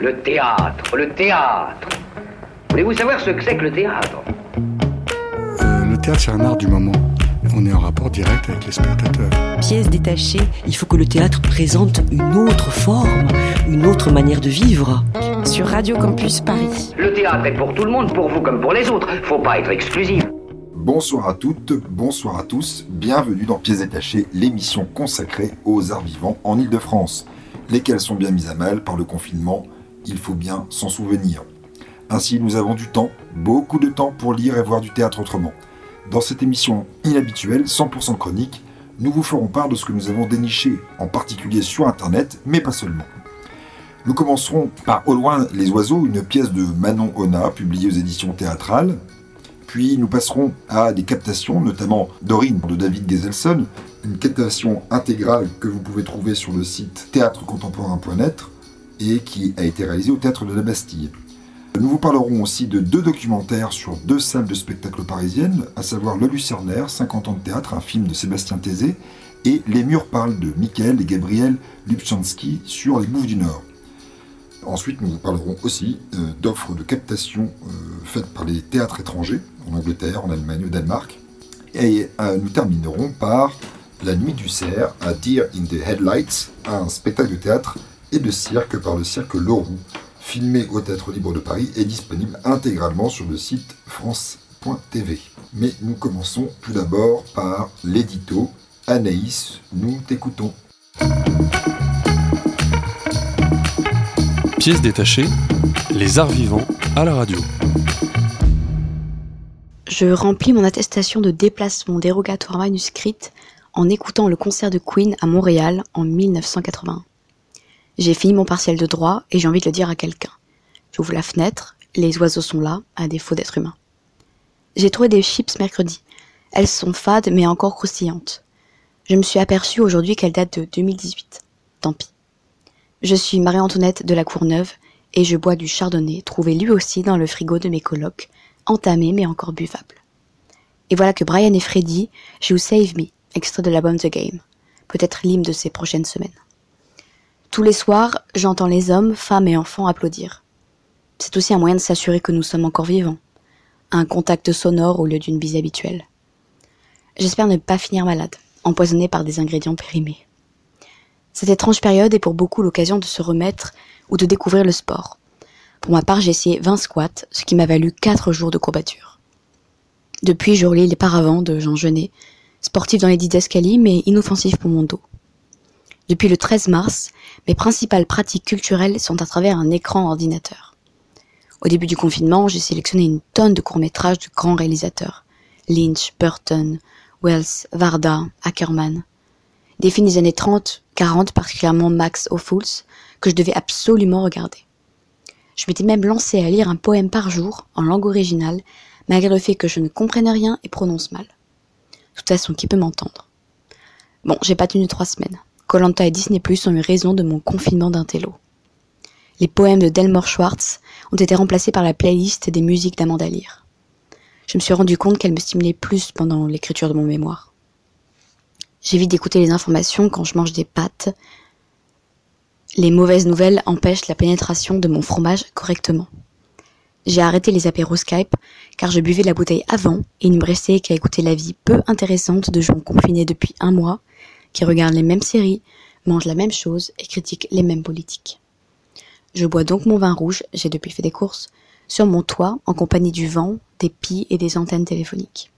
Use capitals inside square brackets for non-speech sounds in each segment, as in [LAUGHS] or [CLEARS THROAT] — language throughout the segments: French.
Le théâtre, le théâtre. Voulez-vous savoir ce que c'est que le théâtre? Euh, le théâtre, c'est un art du moment. On est en rapport direct avec les spectateurs. Pièce détachée, il faut que le théâtre présente une autre forme, une autre manière de vivre. Sur Radio Campus Paris. Le théâtre est pour tout le monde, pour vous comme pour les autres. Faut pas être exclusif. Bonsoir à toutes, bonsoir à tous, bienvenue dans Pièces détachées, l'émission consacrée aux arts vivants en Ile-de-France, lesquels sont bien mis à mal par le confinement, il faut bien s'en souvenir. Ainsi, nous avons du temps, beaucoup de temps pour lire et voir du théâtre autrement. Dans cette émission inhabituelle, 100% chronique, nous vous ferons part de ce que nous avons déniché, en particulier sur Internet, mais pas seulement. Nous commencerons par Au loin les oiseaux, une pièce de Manon Ona, publiée aux éditions théâtrales. Puis nous passerons à des captations, notamment Dorine de David Geselson, une captation intégrale que vous pouvez trouver sur le site théâtrecontemporain.net et qui a été réalisée au théâtre de la Bastille. Nous vous parlerons aussi de deux documentaires sur deux salles de spectacle parisiennes, à savoir Le Lucernaire, 50 ans de théâtre, un film de Sébastien Tézé, et Les murs parlent de Michael et Gabriel Lubchansky sur les Bouffes du Nord. Ensuite, nous vous parlerons aussi euh, d'offres de captation euh, faites par les théâtres étrangers, en Angleterre, en Allemagne, au Danemark. Et euh, nous terminerons par La Nuit du Cerf, à Deer in the Headlights, un spectacle de théâtre et de cirque par le cirque Leroux, filmé au Théâtre Libre de Paris et disponible intégralement sur le site france.tv. Mais nous commençons tout d'abord par l'édito. Anaïs, nous t'écoutons. Pièces détachées, les arts vivants à la radio. Je remplis mon attestation de déplacement dérogatoire manuscrite en écoutant le concert de Queen à Montréal en 1981. J'ai fini mon partiel de droit et j'ai envie de le dire à quelqu'un. J'ouvre la fenêtre, les oiseaux sont là, à défaut d'être humains. J'ai trouvé des chips mercredi. Elles sont fades mais encore croustillantes. Je me suis aperçue aujourd'hui qu'elles datent de 2018. Tant pis. Je suis Marie-Antoinette de la Courneuve et je bois du chardonnay trouvé lui aussi dans le frigo de mes colocs, entamé mais encore buvable. Et voilà que Brian et Freddy jouent Save Me, extrait de l'album The Game, peut-être l'hymne de ces prochaines semaines. Tous les soirs, j'entends les hommes, femmes et enfants applaudir. C'est aussi un moyen de s'assurer que nous sommes encore vivants. Un contact sonore au lieu d'une bise habituelle. J'espère ne pas finir malade, empoisonné par des ingrédients périmés. Cette étrange période est pour beaucoup l'occasion de se remettre ou de découvrir le sport. Pour ma part, j'ai essayé 20 squats, ce qui m'a valu 4 jours de courbature. Depuis, je relis les paravents de Jean Genet, sportif dans les didascalies mais inoffensif pour mon dos. Depuis le 13 mars, mes principales pratiques culturelles sont à travers un écran ordinateur. Au début du confinement, j'ai sélectionné une tonne de courts-métrages de grands réalisateurs. Lynch, Burton, Wells, Varda, Ackerman. Des films des années 30, 40, particulièrement Max Ophuls, que je devais absolument regarder. Je m'étais même lancé à lire un poème par jour, en langue originale, malgré le fait que je ne comprenne rien et prononce mal. De toute façon, qui peut m'entendre? Bon, j'ai pas tenu trois semaines. Colanta et Disney Plus ont eu raison de mon confinement d'intello. Les poèmes de Delmore Schwartz ont été remplacés par la playlist des musiques d'Amanda Lear. Je me suis rendu compte qu'elle me stimulait plus pendant l'écriture de mon mémoire. J'évite d'écouter les informations quand je mange des pâtes. Les mauvaises nouvelles empêchent la pénétration de mon fromage correctement. J'ai arrêté les apéros Skype car je buvais la bouteille avant et il ne me restait qu'à écouter la vie peu intéressante de gens confinés depuis un mois qui regardent les mêmes séries, mangent la même chose et critiquent les mêmes politiques. Je bois donc mon vin rouge, j'ai depuis fait des courses, sur mon toit en compagnie du vent, des pies et des antennes téléphoniques.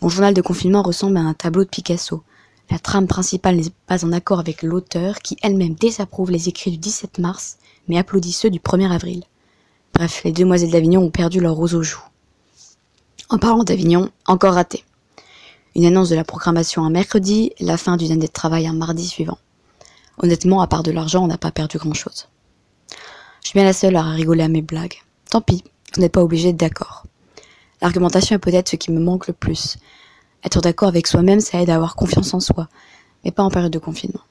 Mon journal de confinement ressemble à un tableau de Picasso. La trame principale n'est pas en accord avec l'auteur qui elle-même désapprouve les écrits du 17 mars mais applaudit ceux du 1er avril. Bref, les demoiselles d'Avignon ont perdu leur rose aux joues. En parlant d'Avignon, encore raté. Une annonce de la programmation un mercredi, la fin d'une année de travail un mardi suivant. Honnêtement, à part de l'argent, on n'a pas perdu grand-chose. Je suis bien la seule à rigoler à mes blagues. Tant pis, vous n'êtes pas obligé d'être d'accord. L'argumentation est peut-être ce qui me manque le plus. Être d'accord avec soi-même, ça aide à avoir confiance en soi, mais pas en période de confinement.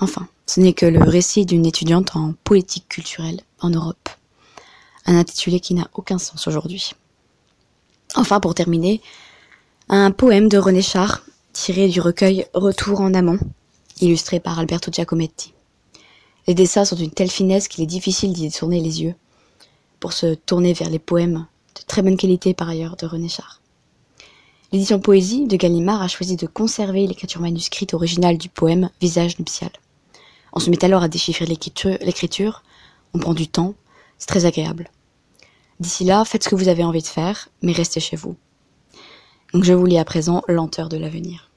Enfin, ce n'est que le récit d'une étudiante en politique culturelle en Europe. Un intitulé qui n'a aucun sens aujourd'hui. Enfin, pour terminer, un poème de René Char, tiré du recueil Retour en amont, illustré par Alberto Giacometti. Les dessins sont d'une telle finesse qu'il est difficile d'y tourner les yeux, pour se tourner vers les poèmes, de très bonne qualité par ailleurs, de René Char. L'édition Poésie de Gallimard a choisi de conserver l'écriture manuscrite originale du poème Visage nuptial. On se met alors à déchiffrer l'écriture, on prend du temps, c'est très agréable. D'ici là, faites ce que vous avez envie de faire, mais restez chez vous. Donc je vous lis à présent Lenteur de l'avenir.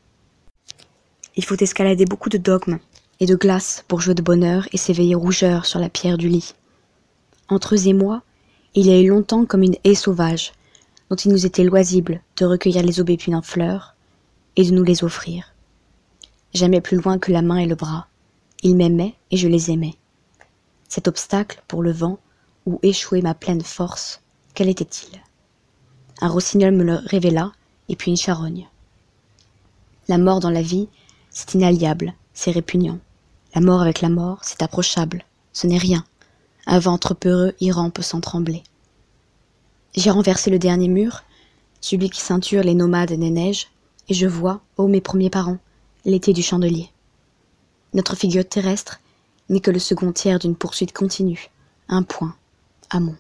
Il faut escalader beaucoup de dogmes et de glace pour jouer de bonheur et s'éveiller rougeur sur la pierre du lit. Entre eux et moi, il y a eu longtemps comme une haie sauvage, dont il nous était loisible de recueillir les aubépines en fleurs et de nous les offrir. Jamais plus loin que la main et le bras, ils m'aimaient et je les aimais. Cet obstacle pour le vent, où échouait ma pleine force, quel était-il? Un rossignol me le révéla, et puis une charogne. La mort dans la vie, c'est inalliable, c'est répugnant. La mort avec la mort, c'est approchable, ce n'est rien. Un ventre peureux y rampe sans trembler. J'ai renversé le dernier mur, celui qui ceinture les nomades des neiges, et je vois, ô mes premiers parents, l'été du chandelier. Notre figure terrestre n'est que le second tiers d'une poursuite continue, un point, amont.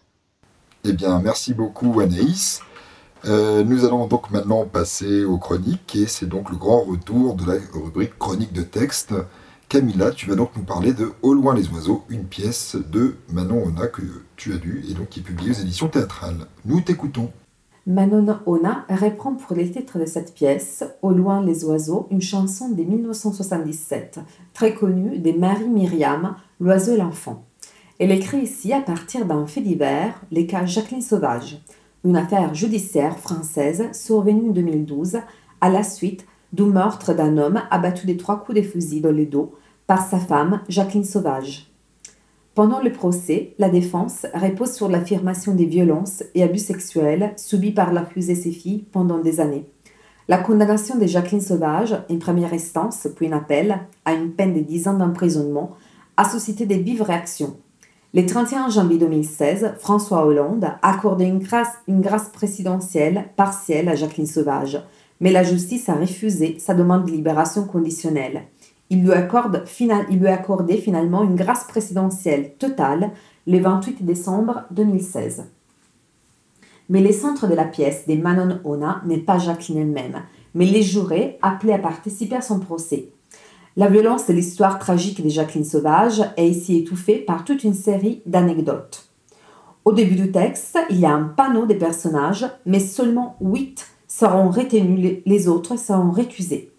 Eh bien, merci beaucoup Anaïs. Euh, nous allons donc maintenant passer aux chroniques et c'est donc le grand retour de la rubrique chronique de texte. Camilla, tu vas donc nous parler de Au loin les oiseaux, une pièce de Manon Ona que tu as lue et donc qui est publiée aux éditions théâtrales. Nous t'écoutons. Manon Ona reprend pour les titres de cette pièce Au loin les oiseaux, une chanson de 1977, très connue de Marie Myriam, L'oiseau et l'enfant. Elle écrit ici à partir d'un fait divers, les cas Jacqueline Sauvage une affaire judiciaire française survenue en 2012 à la suite du meurtre d'un homme abattu des trois coups de fusil dans le dos par sa femme Jacqueline Sauvage. Pendant le procès, la défense repose sur l'affirmation des violences et abus sexuels subis par l'accusé et ses filles pendant des années. La condamnation de Jacqueline Sauvage, en première instance puis un appel à une peine de 10 ans d'emprisonnement, a suscité des vives réactions le 31 janvier 2016, François Hollande a accordé une grâce, une grâce présidentielle partielle à Jacqueline Sauvage, mais la justice a refusé sa demande de libération conditionnelle. Il lui, accorde, il lui a accordé finalement une grâce présidentielle totale le 28 décembre 2016. Mais le centre de la pièce des Manon Ona n'est pas Jacqueline elle-même, mais les jurés appelés à participer à son procès. La violence de l'histoire tragique de Jacqueline Sauvage est ici étouffée par toute une série d'anecdotes. Au début du texte, il y a un panneau des personnages, mais seulement huit seront retenus, les autres seront récusés.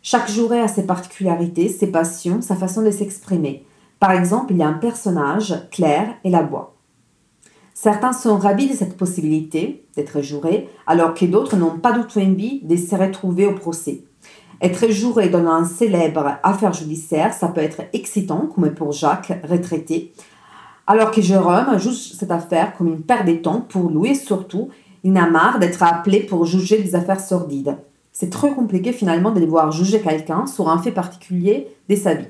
Chaque juré a ses particularités, ses passions, sa façon de s'exprimer. Par exemple, il y a un personnage, Claire, et la bois. Certains sont ravis de cette possibilité d'être jurés, alors que d'autres n'ont pas du tout envie de se retrouver au procès. Être juré dans un célèbre affaire judiciaire, ça peut être excitant, comme pour Jacques, retraité, alors que Jérôme juge cette affaire comme une perte de temps pour lui et surtout, il n'a marre d'être appelé pour juger des affaires sordides. C'est très compliqué finalement de devoir juger quelqu'un sur un fait particulier de sa vie.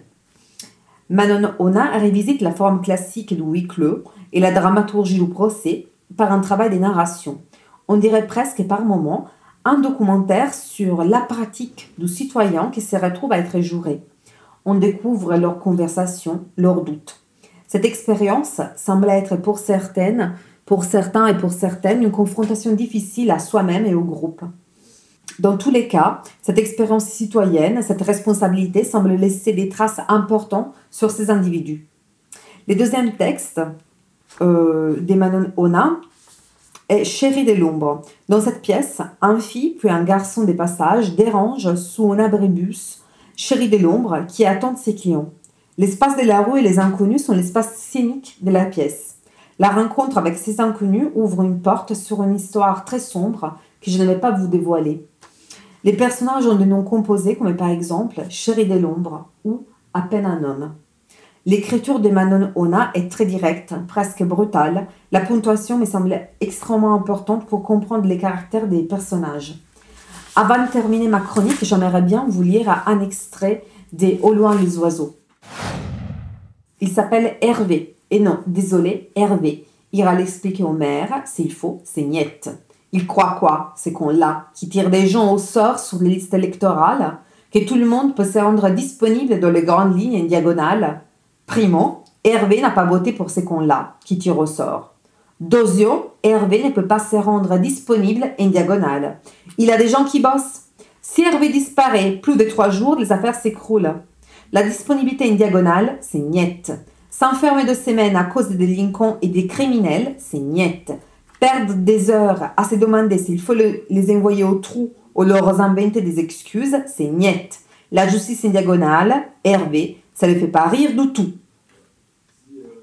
Manon Ona revisite la forme classique du huis clos et la dramaturgie du procès par un travail de narration. On dirait presque par moments un documentaire sur la pratique du citoyen qui se retrouve à être juré. On découvre leurs conversations, leurs doutes. Cette expérience semble être pour certaines, pour certains et pour certaines, une confrontation difficile à soi-même et au groupe. Dans tous les cas, cette expérience citoyenne, cette responsabilité semble laisser des traces importantes sur ces individus. Le deuxième texte euh, d'Emmanuel Ona est Chéri de l'ombre. Dans cette pièce, un fille puis un garçon des passages dérange sous un abribus Chéri de l'ombre qui attend ses clients. L'espace de la rue et les inconnus sont l'espace scénique de la pièce. La rencontre avec ces inconnus ouvre une porte sur une histoire très sombre que je ne vais pas vous dévoiler. Les personnages ont des noms composés comme par exemple Chéri de l'ombre ou À peine un homme. L'écriture de Manon Ona est très directe, presque brutale. La ponctuation me semble extrêmement importante pour comprendre les caractères des personnages. Avant de terminer ma chronique, j'aimerais bien vous lire un extrait des Au loin les oiseaux. Il s'appelle Hervé. Et non, désolé, Hervé. Ira l'expliquer au maire, s'il faut, c'est niette. Il croit quoi? C'est qu'on l'a, qui tire des gens au sort sur les listes électorales, que tout le monde peut se rendre disponible dans les grandes lignes en diagonale Primo, Hervé n'a pas voté pour ces cons-là qui tirent au sort. Dosio, Hervé ne peut pas se rendre disponible en diagonale. Il a des gens qui bossent. Si Hervé disparaît plus de trois jours, les affaires s'écroulent. La disponibilité en diagonale, c'est niette. S'enfermer de semaines à cause des délinquants et des criminels, c'est niette. Perdre des heures à se demander s'il faut les envoyer au trou ou leur inventer des excuses, c'est niette. La justice en diagonale, Hervé, ça ne fait pas rire du tout.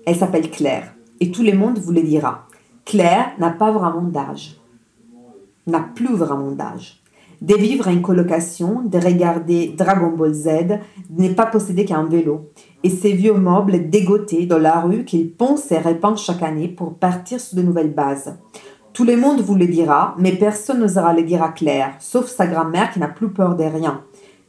Elle s'appelle Claire et tout le monde vous le dira. Claire n'a pas vraiment d'âge. N'a plus vraiment d'âge. De vivre en colocation, de regarder Dragon Ball Z, de ne pas posséder qu'un vélo. Et ces vieux meubles dégotés dans la rue qu'il ponce et répand chaque année pour partir sur de nouvelles bases. Tout le monde vous le dira, mais personne n'osera le dire à Claire, sauf sa grand-mère qui n'a plus peur de rien.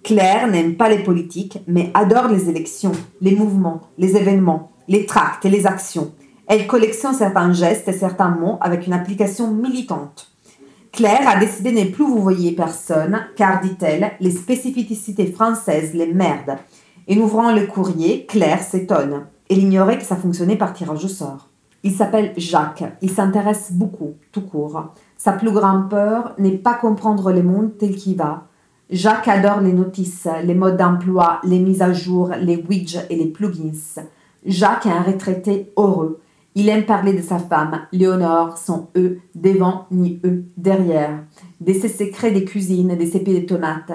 Claire n'aime pas les politiques, mais adore les élections, les mouvements, les événements, les tracts et les actions. Elle collectionne certains gestes et certains mots avec une application militante. Claire a décidé de ne plus vous voyez personne, car, dit-elle, les spécificités françaises les merdent. En ouvrant le courrier, Claire s'étonne. Elle ignorait que ça fonctionnait par tirage au sort. Il s'appelle Jacques. Il s'intéresse beaucoup, tout court. Sa plus grande peur n'est pas comprendre le monde tel qu'il va. Jacques adore les notices, les modes d'emploi, les mises à jour, les widgets et les plugins. Jacques est un retraité heureux. Il aime parler de sa femme, Léonore, sans E devant ni E derrière, de ses secrets des cuisines, des cépées de tomates.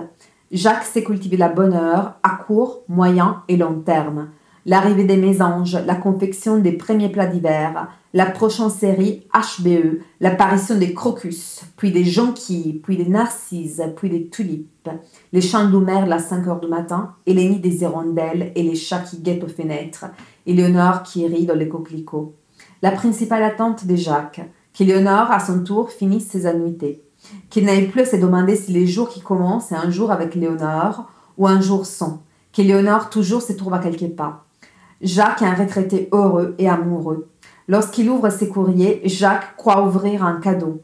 Jacques sait cultiver la bonheur à court, moyen et long terme. L'arrivée des mésanges, la confection des premiers plats d'hiver, la prochaine série HBE, l'apparition des crocus, puis des jonquilles, puis des narcisses, puis des tulipes, les chants d'Homère à 5 heures du matin, et les nids des hirondelles et les chats qui guettent aux fenêtres, et Léonore qui rit dans les coquelicots la principale attente de Jacques, qu'Éléonore, à son tour, finisse ses annuités. Qu'il n'aille plus à se demander si les jours qui commencent est un jour avec Léonore ou un jour sans. Qu'Éléonore toujours se trouve à quelques pas. Jacques est un retraité heureux et amoureux. Lorsqu'il ouvre ses courriers, Jacques croit ouvrir un cadeau.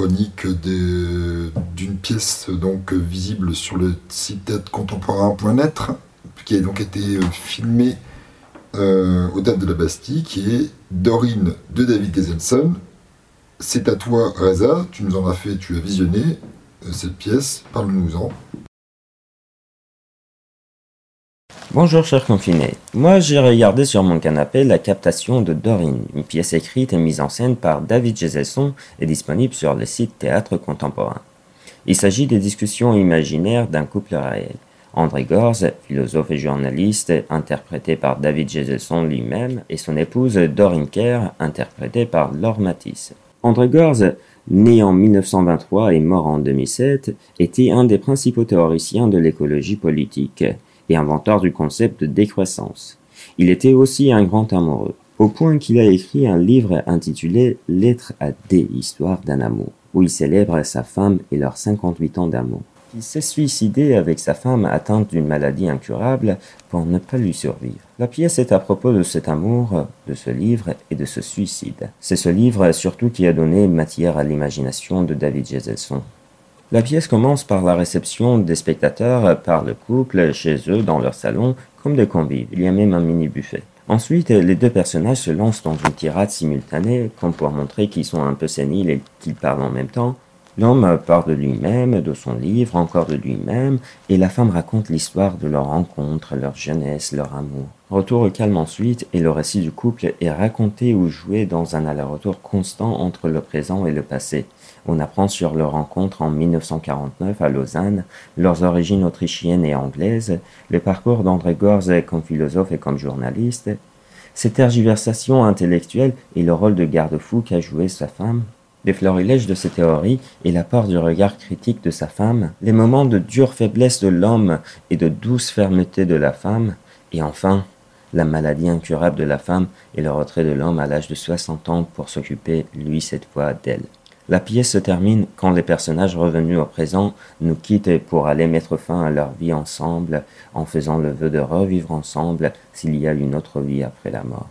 Chroniques d'une pièce donc visible sur le site théâtrecontemporain.net qui a donc été euh, filmée euh, au date de la Bastille, qui est Dorine de David Gezenson. C'est à toi, Reza, tu nous en as fait, tu as visionné euh, cette pièce, parle-nous-en. Bonjour chers confinés. Moi j'ai regardé sur mon canapé la captation de Dorine, une pièce écrite et mise en scène par David Gezelson et disponible sur le site Théâtre Contemporain. Il s'agit des discussions imaginaires d'un couple réel. André Gorz, philosophe et journaliste, interprété par David Gezelson lui-même, et son épouse Dorine Kerr, interprétée par Laure Matisse. André Gorz, né en 1923 et mort en 2007, était un des principaux théoriciens de l'écologie politique inventeur du concept de décroissance. Il était aussi un grand amoureux, au point qu'il a écrit un livre intitulé Lettres à D, histoire d'un amour, où il célèbre sa femme et leurs 58 ans d'amour. Il s'est suicidé avec sa femme atteinte d'une maladie incurable pour ne pas lui survivre. La pièce est à propos de cet amour, de ce livre et de ce suicide. C'est ce livre surtout qui a donné matière à l'imagination de David Gezelson. La pièce commence par la réception des spectateurs par le couple chez eux dans leur salon comme des convives. Il y a même un mini buffet. Ensuite, les deux personnages se lancent dans une tirade simultanée, comme pour montrer qu'ils sont un peu séniles et qu'ils parlent en même temps. L'homme parle de lui-même, de son livre, encore de lui-même, et la femme raconte l'histoire de leur rencontre, leur jeunesse, leur amour. Retour au calme ensuite, et le récit du couple est raconté ou joué dans un aller-retour constant entre le présent et le passé. On apprend sur leur rencontre en 1949 à Lausanne, leurs origines autrichiennes et anglaises, le parcours d'André Gorz comme philosophe et comme journaliste, ses tergiversations intellectuelles et le rôle de garde-fou qu'a joué sa femme, les florilèges de ses théories et l'apport du regard critique de sa femme, les moments de dure faiblesse de l'homme et de douce fermeté de la femme, et enfin, la maladie incurable de la femme et le retrait de l'homme à l'âge de 60 ans pour s'occuper, lui cette fois, d'elle. La pièce se termine quand les personnages revenus au présent nous quittent pour aller mettre fin à leur vie ensemble en faisant le vœu de revivre ensemble s'il y a une autre vie après la mort.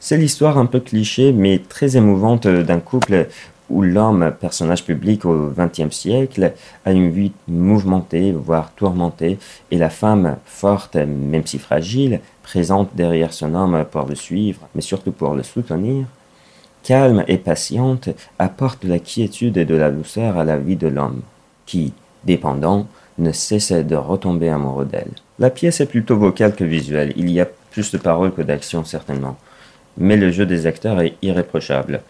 C'est l'histoire un peu cliché mais très émouvante d'un couple où l'homme, personnage public au XXe siècle, a une vie mouvementée, voire tourmentée, et la femme, forte, même si fragile, présente derrière son homme pour le suivre, mais surtout pour le soutenir, calme et patiente, apporte de la quiétude et de la douceur à la vie de l'homme, qui, dépendant, ne cesse de retomber amoureux d'elle. La pièce est plutôt vocale que visuelle, il y a plus de paroles que d'action certainement, mais le jeu des acteurs est irréprochable.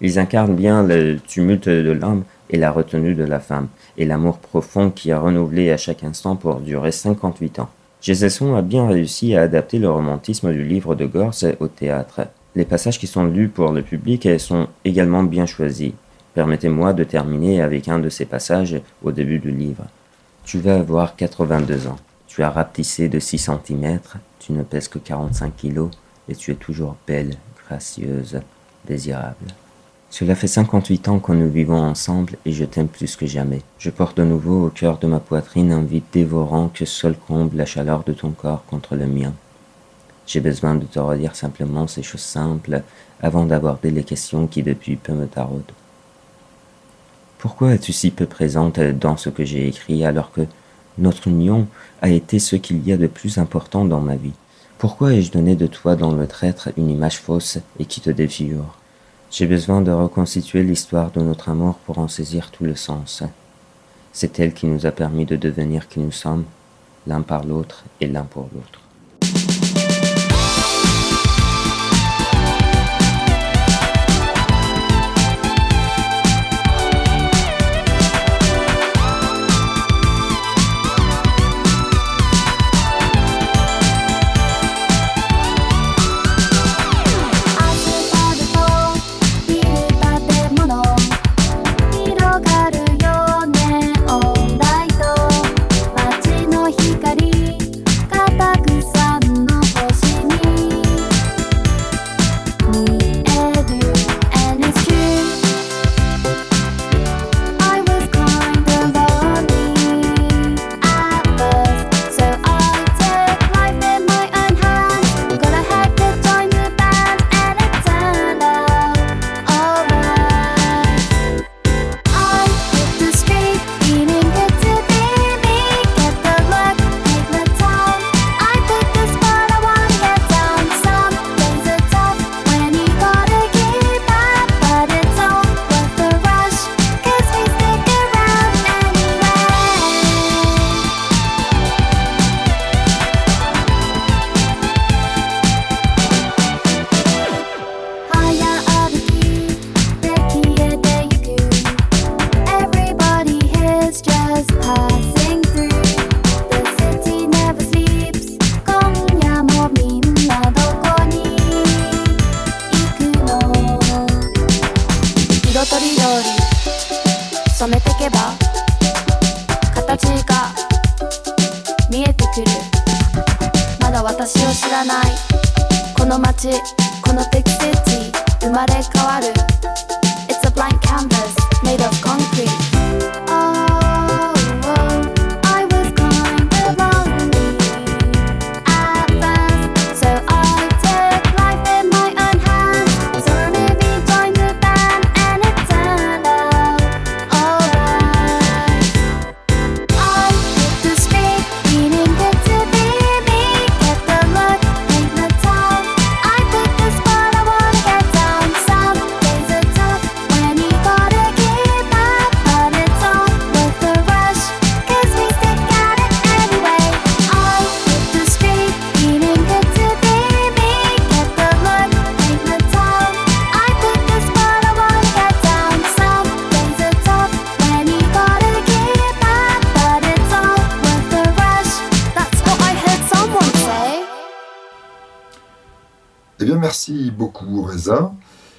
Ils incarnent bien le tumulte de l'homme et la retenue de la femme, et l'amour profond qui a renouvelé à chaque instant pour durer 58 ans. Gesesson a bien réussi à adapter le romantisme du livre de Gorse au théâtre. Les passages qui sont lus pour le public sont également bien choisis. Permettez-moi de terminer avec un de ces passages au début du livre. Tu vas avoir 82 ans. Tu as rapetissé de 6 cm, tu ne pèses que 45 kilos et tu es toujours belle, gracieuse, désirable. Cela fait 58 ans que nous vivons ensemble et je t'aime plus que jamais. Je porte de nouveau au cœur de ma poitrine un vide dévorant que seul comble la chaleur de ton corps contre le mien. J'ai besoin de te redire simplement ces choses simples avant d'aborder les questions qui depuis peu me taraudent. Pourquoi es-tu si peu présente dans ce que j'ai écrit alors que notre union a été ce qu'il y a de plus important dans ma vie? Pourquoi ai-je donné de toi dans le traître une image fausse et qui te défigure? J'ai besoin de reconstituer l'histoire de notre amour pour en saisir tout le sens. C'est elle qui nous a permis de devenir qui nous sommes, l'un par l'autre et l'un pour l'autre.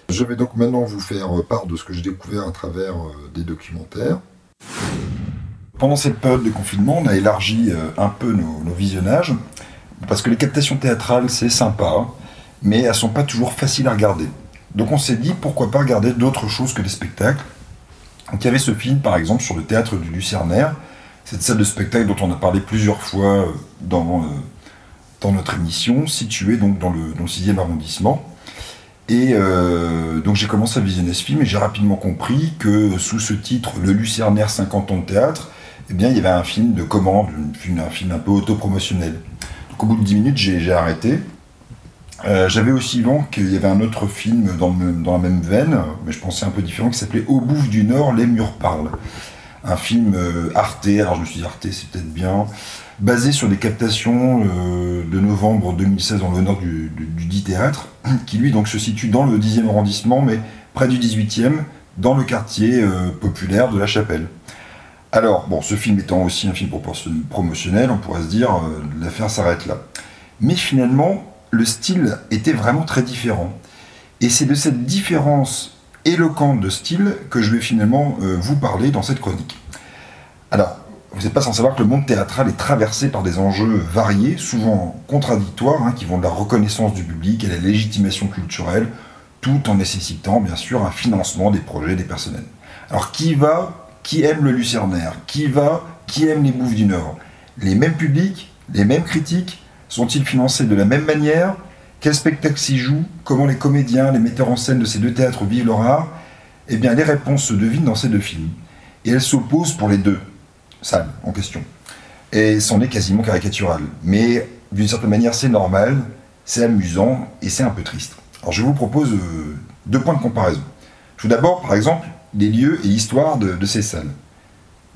Je vais donc maintenant vous faire part de ce que j'ai découvert à travers euh, des documentaires. Pendant cette période de confinement, on a élargi euh, un peu nos, visionnages, parce que les captations théâtrales, c'est sympa, mais elles sont pas toujours faciles à regarder. Donc on s'est dit, pourquoi pas regarder d'autres choses que des spectacles. Donc il y avait ce film, par exemple, sur le théâtre du Lucernaire, cette salle de spectacle dont on a parlé plusieurs fois euh, dans, dans notre émission, située donc dans le, dans le 6e arrondissement. Et euh, donc j'ai commencé à visionner ce film et j'ai rapidement compris que sous ce titre, Le Lucernaire 50 ans de théâtre, eh bien il y avait un film de commande, un film, un, peu autopromotionnel. Donc au bout de 10 minutes, j'ai arrêté. Euh, J'avais aussi vent qu'il y avait un autre film dans la même veine, mais je pensais un peu différent, qui s'appelait Au bouffe du Nord, les murs parlent. Un film euh, Arte, alors je me suis dit Arte c'est peut-être bien, basé sur des captations euh, de novembre 2016 en l'honneur du, du, dit théâtre, [CLEARS THROAT] qui lui donc se situe dans le 10e arrondissement, mais près du 18e, dans le quartier euh, populaire de la Chapelle. Alors, bon, ce film étant aussi un film promotionnel, on pourrait se dire, euh, l'affaire s'arrête là. Mais finalement, le style était vraiment très différent. Et c'est de cette différence éloquente de style que je vais finalement euh, vous parler dans cette chronique. Alors, vous n'êtes pas sans savoir que le monde théâtral est traversé par des enjeux variés, souvent contradictoires, hein, qui vont de la reconnaissance du public à la légitimation culturelle, tout en nécessitant bien sûr un financement des projets des personnels. Alors qui va, qui aime le Lucernaire? Qui va, qui aime les Bouffes du Nord? Les mêmes publics Les mêmes critiques Sont-ils financés de la même manière? Quel spectacle s'y joue? Comment les comédiens, les metteurs en scène de ces deux théâtres vivent leur art? Eh bien les réponses se devinent dans ces deux films. Et elles s'opposent pour les deux salles en question. Et c'en est quasiment caricatural. Mais d'une certaine manière, c'est normal, c'est amusant et c'est un peu triste. Alors je vous propose euh, deux points de comparaison. Tout d'abord, par exemple, les lieux et l'histoire de, ces salles.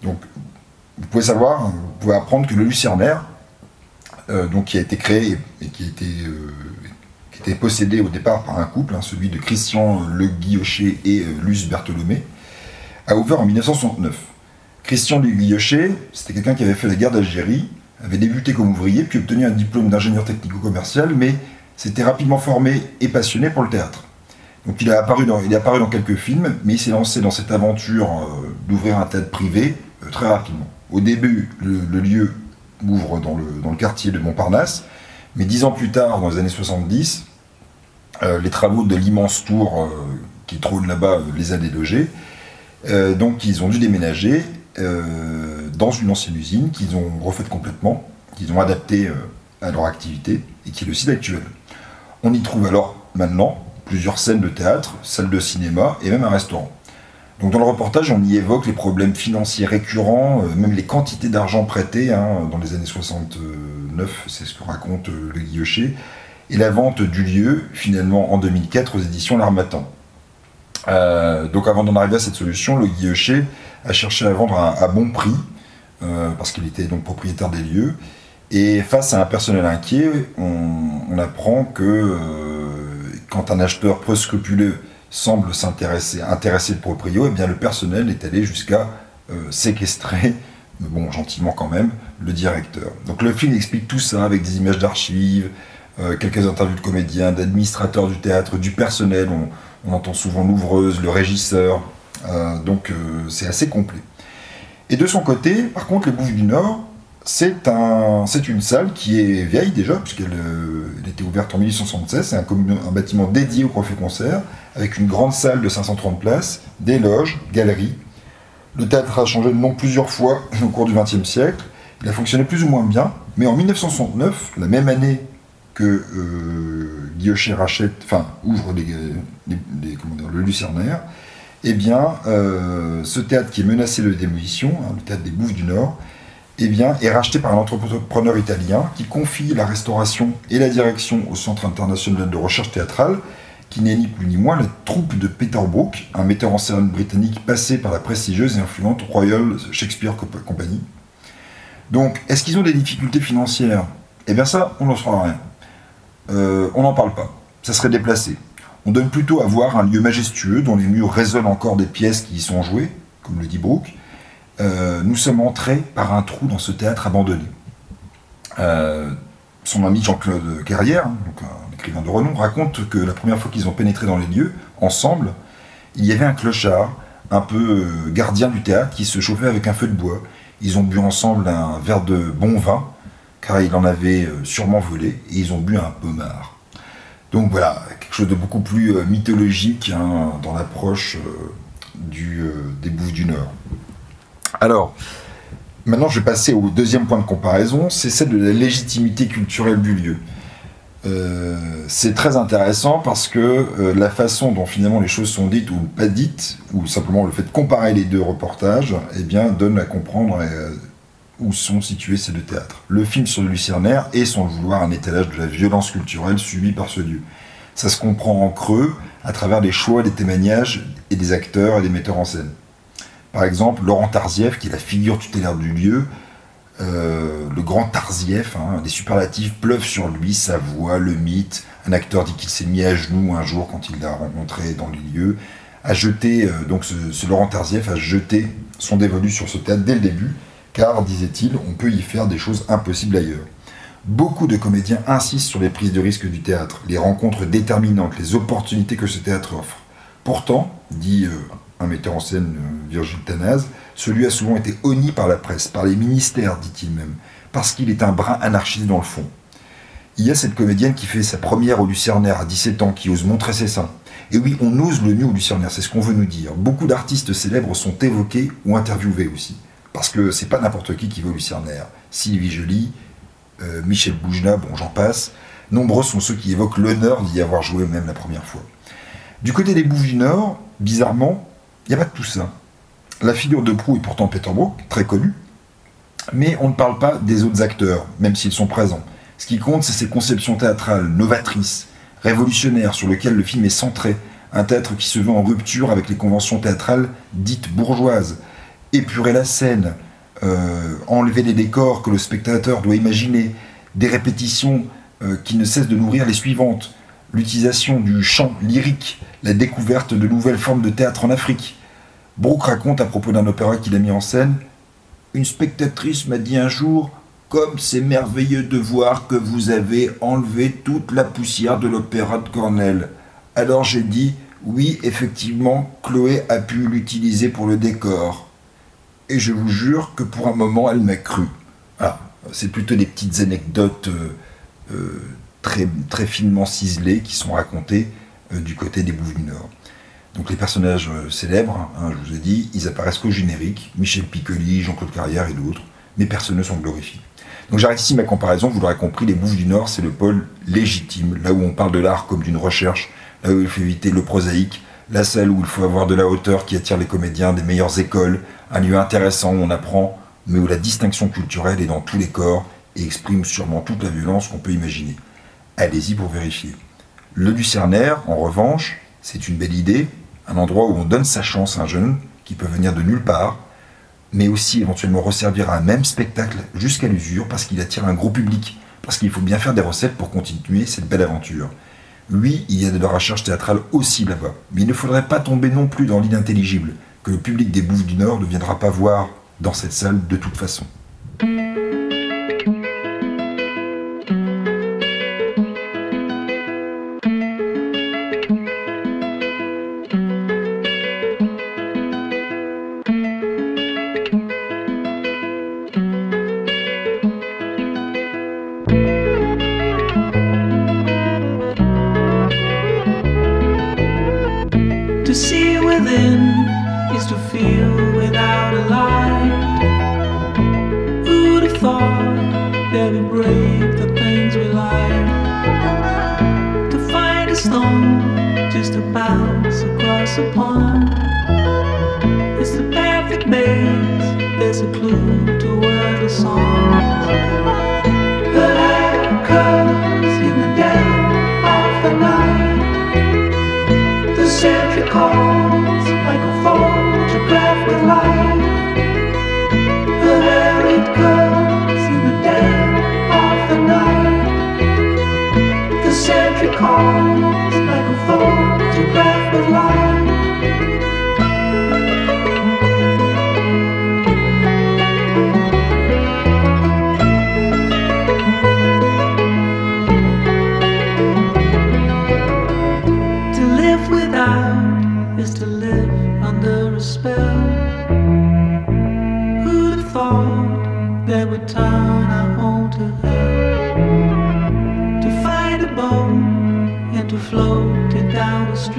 Donc, vous pouvez savoir, vous pouvez apprendre que le Lucernaire, euh, donc qui a été créé et qui a été, euh, qui était possédé au départ par un couple, hein, celui de Christian Le Guillochet et euh, Luce Bertholomé, a ouvert en 1969. Christian Guillochet, c'était quelqu'un qui avait fait la guerre d'Algérie, avait débuté comme ouvrier, puis obtenu un diplôme d'ingénieur technico-commercial, mais s'était rapidement formé et passionné pour le théâtre. Donc il, a apparu dans, est apparu dans quelques films, mais il s'est lancé dans cette aventure euh, d'ouvrir un théâtre privé euh, très rapidement. Au début, le, lieu ouvre dans le, quartier de Montparnasse, mais dix ans plus tard, dans les années 70, euh, les travaux de l'immense tour qui trône là-bas les a délogés. Donc ils ont dû déménager dans une ancienne usine qu'ils ont refaite complètement, qu'ils ont adaptée euh, à leur activité et qui est le site actuel. On y trouve alors maintenant plusieurs scènes de théâtre, salles de cinéma et même un restaurant. Donc dans le reportage, on y évoque les problèmes financiers récurrents, euh, même les quantités d'argent prêtées hein, dans les années 69, c'est ce que raconte euh, le Guillochet, et la vente du lieu finalement en 2004 aux éditions L'Armatan. Euh, donc avant d'en arriver à cette solution, le Guillochet a cherché à vendre à, bon prix, euh, parce qu'il était donc propriétaire des lieux, et face à un personnel inquiet, on, apprend que euh, quand un acheteur peu scrupuleux semble s'intéresser, intéresser le proprio, eh bien le personnel est allé jusqu'à euh, séquestrer, bon, gentiment quand même, le directeur. Donc le film explique tout ça avec des images d'archives, quelques interviews de comédiens, d'administrateurs du théâtre, du personnel. On, on entend souvent l'ouvreuse, le régisseur. Euh, donc euh, c'est assez complet. Et de son côté, par contre, les Bouffes du Nord, c'est un, une salle qui est vieille déjà, puisqu'elle euh, elle était ouverte en 1876. C'est un, bâtiment dédié au Café Concert, avec une grande salle de 530 places, des loges, galeries. Le théâtre a changé de nom plusieurs fois [LAUGHS] au cours du XXe siècle. Il a fonctionné plus ou moins bien, mais en 1969, la même année que euh, Guillocher rachète, enfin ouvre les- comment dire, le Lucernaire, eh bien, euh, ce théâtre qui est menacé de démolition, hein, le théâtre des Bouffes du Nord, eh bien, est racheté par un entrepreneur italien qui confie la restauration et la direction au Centre international de recherche théâtrale, qui n'est ni plus ni moins la troupe de Peter Brook, un metteur en scène britannique passé par la prestigieuse et influente Royal Shakespeare Comp- Company. Donc, est-ce qu'ils ont des difficultés financières? Eh bien ça, on n'en saura rien. Euh, on n'en parle pas. Ça serait déplacé. On donne plutôt à voir un lieu majestueux dont les murs résonnent encore des pièces qui y sont jouées, comme le dit Brooke. Euh, nous sommes entrés par un trou dans ce théâtre abandonné. Euh, son ami Jean-Claude Carrière, hein, donc un écrivain de renom, raconte que la première fois qu'ils ont pénétré dans les lieux, ensemble, il y avait un clochard, un peu euh, gardien du théâtre, qui se chauffait avec un feu de bois. Ils ont bu ensemble un verre de bon vin, car il en avait sûrement volé, et ils ont bu un pommard. Donc voilà, quelque chose de beaucoup plus euh, mythologique hein, dans l'approche euh, du, euh, des Bouffes du Nord. Alors, maintenant je vais passer au deuxième point de comparaison, c'est celle de la légitimité culturelle du lieu. C'est très intéressant parce que la façon dont finalement les choses sont dites ou pas dites, ou simplement le fait de comparer les deux reportages, eh bien, donne à comprendre où sont situés ces deux théâtres. Le film sur le Lucernaire est, sans le vouloir, un étalage de la violence culturelle subie par ce lieu. Ça se comprend en creux à travers les choix des témoignages et des acteurs et des metteurs en scène. Par exemple, Laurent Tarzieff, qui est la figure tutélaire du lieu, euh, le grand Tarzieff, hein, les superlatifs pleuvent sur lui, sa voix, le mythe. Un acteur dit qu'il s'est mis à genoux un jour quand il l'a rencontré dans les lieux. A jeté, euh, donc ce, ce Laurent Tarzieff a jeté son dévolu sur ce théâtre dès le début, car, disait-il, on peut y faire des choses impossibles ailleurs. Beaucoup de comédiens insistent sur les prises de risque du théâtre, les rencontres déterminantes, les opportunités que ce théâtre offre. Pourtant, dit euh, un metteur en scène, euh, Virgile Tanaz, celui a souvent été honni par la presse, par les ministères, dit-il même, parce qu'il est un brin anarchiste dans le fond. Il y a cette comédienne qui fait sa première au Lucernaire à 17 ans, qui ose montrer ses seins. Et oui, on ose le nu au Lucernaire, c'est ce qu'on veut nous dire. Beaucoup d'artistes célèbres sont évoqués ou interviewés aussi. Parce que c'est pas n'importe qui qui au Lucernaire. Sylvie Joly, euh, Michel Boujna, bon j'en passe. Nombreux sont ceux qui évoquent l'honneur d'y avoir joué même la première fois. Du côté des Bouffes du Nord, bizarrement, il n'y a pas de tout ça. La figure de proue est pourtant Peter Brook, très connu, mais on ne parle pas des autres acteurs, même s'ils sont présents. Ce qui compte, c'est ses conceptions théâtrales, novatrices, révolutionnaires, sur lesquelles le film est centré. Un théâtre qui se veut en rupture avec les conventions théâtrales dites bourgeoises. Épurer la scène, euh, enlever les décors que le spectateur doit imaginer, des répétitions euh, qui ne cessent de nourrir les suivantes, l'utilisation du chant lyrique, la découverte de nouvelles formes de théâtre en Afrique. Brooke raconte à propos d'un opéra qu'il a mis en scène Une spectatrice m'a dit un jour Comme c'est merveilleux de voir que vous avez enlevé toute la poussière de l'opéra de Cornell. Alors j'ai dit Oui, effectivement, Chloé a pu l'utiliser pour le décor. Et je vous jure que pour un moment, elle m'a cru. Ah, c'est plutôt des petites anecdotes euh, euh, très, très finement ciselées qui sont racontées euh, du côté des Bouffes du Nord. Donc les personnages célèbres, hein, je vous ai dit, ils apparaissent qu'au générique, Michel Piccoli, Jean-Claude Carrière et d'autres, mais personne ne sont glorifiés. Donc j'arrête ici ma comparaison, vous l'aurez compris, les Bouffes du Nord, c'est le pôle légitime, là où on parle de l'art comme d'une recherche, là où il faut éviter le prosaïque, la salle où il faut avoir de la hauteur qui attire les comédiens des meilleures écoles, un lieu intéressant où on apprend, mais où la distinction culturelle est dans tous les corps et exprime sûrement toute la violence qu'on peut imaginer. Allez-y pour vérifier. Le Lucernaire, en revanche, c'est une belle idée, un endroit où on donne sa chance à un jeune qui peut venir de nulle part, mais aussi éventuellement resservir à un même spectacle jusqu'à l'usure parce qu'il attire un gros public, parce qu'il faut bien faire des recettes pour continuer cette belle aventure. Oui, il y a de la recherche théâtrale aussi là-bas, mais il ne faudrait pas tomber non plus dans l'inintelligible, que le public des Bouffes du Nord ne viendra pas voir dans cette salle de toute façon.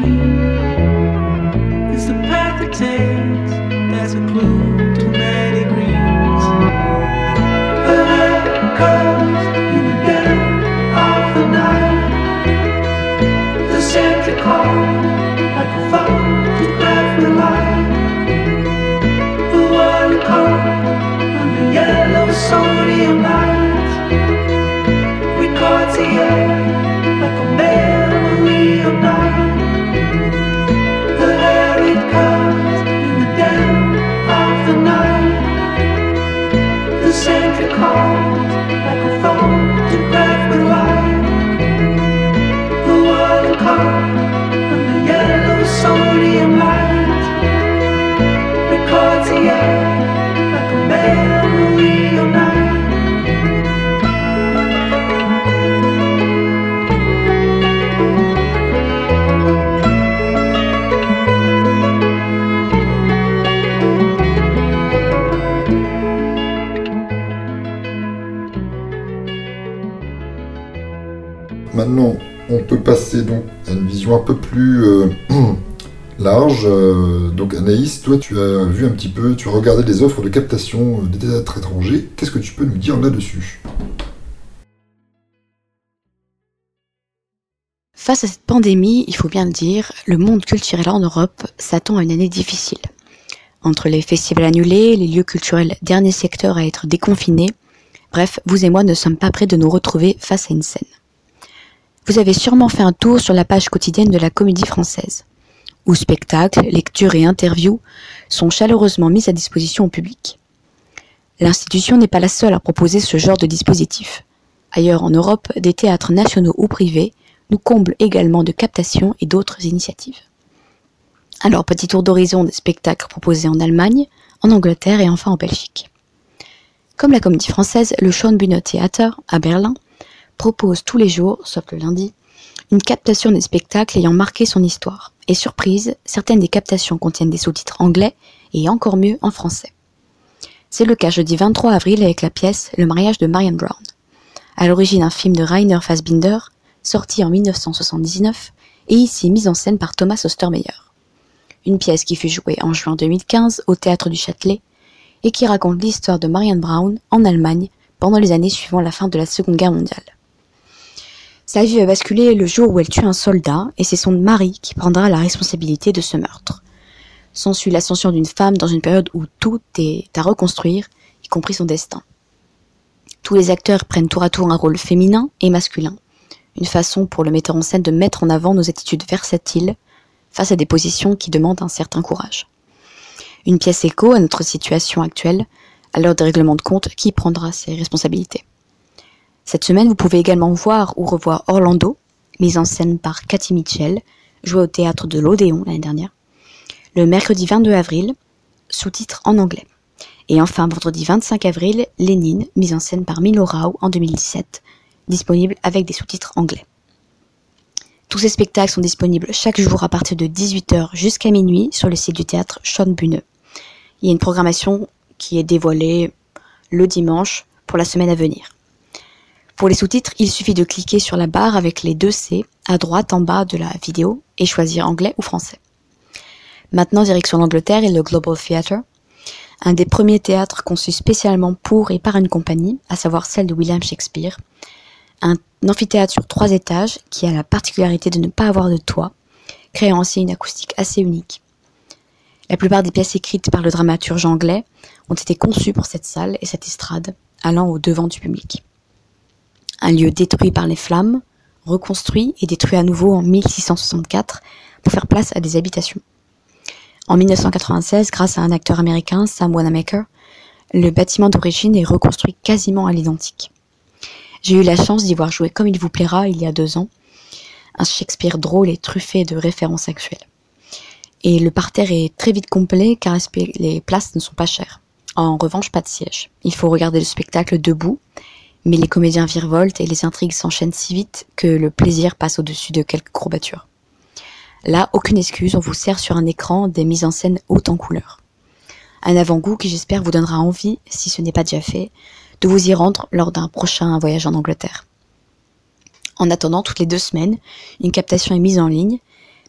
The. It's the path it takes that's a clue to many dreams. The light comes in the dead of the night. The sentry calls like a photograph light. The world caught under yellow sodium lights. Passer donc à une vision un peu plus euh, [CLEARS THROAT] large. Euh, donc Anaïs, toi tu as vu un petit peu, tu as regardé les offres de captation euh, des théâtres étrangers. Qu'est-ce que tu peux nous dire là-dessus? Face à cette pandémie, il faut bien le dire, le monde culturel en Europe s'attend à une année difficile. Entre les festivals annulés, les lieux culturels dernier secteur à être déconfinés, bref, vous et moi ne sommes pas prêts de nous retrouver face à une scène. Vous avez sûrement fait un tour sur la page quotidienne de la Comédie Française, où spectacles, lectures et interviews sont chaleureusement mis à disposition au public. L'institution n'est pas la seule à proposer ce genre de dispositif. Ailleurs en Europe, des théâtres nationaux ou privés nous comblent également de captations et d'autres initiatives. Alors, petit tour d'horizon des spectacles proposés en Allemagne, en Angleterre et enfin en Belgique. Comme la comédie française, le Schönbühne Theater à Berlin propose tous les jours, sauf le lundi, une captation des spectacles ayant marqué son histoire. Et surprise, certaines des captations contiennent des sous-titres anglais et encore mieux en français. C'est le cas jeudi 23 avril avec la pièce Le mariage de Marianne Brown. À l'origine un film de Rainer Fassbinder, sorti en 1979 et ici mise en scène par Thomas Ostermeyer. Une pièce qui fut jouée en juin 2015 au théâtre du Châtelet et qui raconte l'histoire de Marianne Brown en Allemagne pendant les années suivant la fin de la Seconde Guerre mondiale. Sa vie va basculer le jour où elle tue un soldat et c'est son mari qui prendra la responsabilité de ce meurtre. S'ensuit l'ascension d'une femme dans une période où tout est à reconstruire, y compris son destin. Tous les acteurs prennent tour à tour un rôle féminin et masculin, une façon pour le metteur en scène de mettre en avant nos attitudes versatiles face à des positions qui demandent un certain courage. Une pièce écho à notre situation actuelle, à l'heure des règlements de compte, qui prendra ses responsabilités. Cette semaine, vous pouvez également voir ou revoir Orlando, mise en scène par Cathy Mitchell, jouée au théâtre de l'Odéon l'année dernière, le mercredi 22 avril, sous-titres en anglais. Et enfin, vendredi 25 avril, Lénine, mise en scène par Milo Rao en 2017, disponible avec des sous-titres anglais. Tous ces spectacles sont disponibles chaque jour à partir de 18h jusqu'à minuit sur le site du théâtre Schönbühne. Il y a une programmation qui est dévoilée le dimanche pour la semaine à venir. Pour les sous-titres, il suffit de cliquer sur la barre avec les deux C à droite en bas de la vidéo et choisir anglais ou français. Maintenant, direction l'Angleterre et le Global Theatre, un des premiers théâtres conçus spécialement pour et par une compagnie, à savoir celle de William Shakespeare. Un amphithéâtre sur trois étages qui a la particularité de ne pas avoir de toit, créant ainsi une acoustique assez unique. La plupart des pièces écrites par le dramaturge anglais ont été conçues pour cette salle et cette estrade, allant au devant du public. Un lieu détruit par les flammes, reconstruit et détruit à nouveau en 1664 pour faire place à des habitations. En 1996, grâce à un acteur américain, Sam Wanamaker, le bâtiment d'origine est reconstruit quasiment à l'identique. J'ai eu la chance d'y voir jouer comme il vous plaira il y a deux ans, un Shakespeare drôle et truffé de références actuelles. Et le parterre est très vite complet car les places ne sont pas chères. En revanche, pas de siège. Il faut regarder le spectacle debout, mais les comédiens virevoltent et les intrigues s'enchaînent si vite que le plaisir passe au-dessus de quelques courbatures. Là, aucune excuse, on vous sert sur un écran des mises en scène hautes en couleurs. Un avant-goût qui j'espère vous donnera envie, si ce n'est pas déjà fait, de vous y rendre lors d'un prochain voyage en Angleterre. En attendant, toutes les deux semaines, une captation est mise en ligne,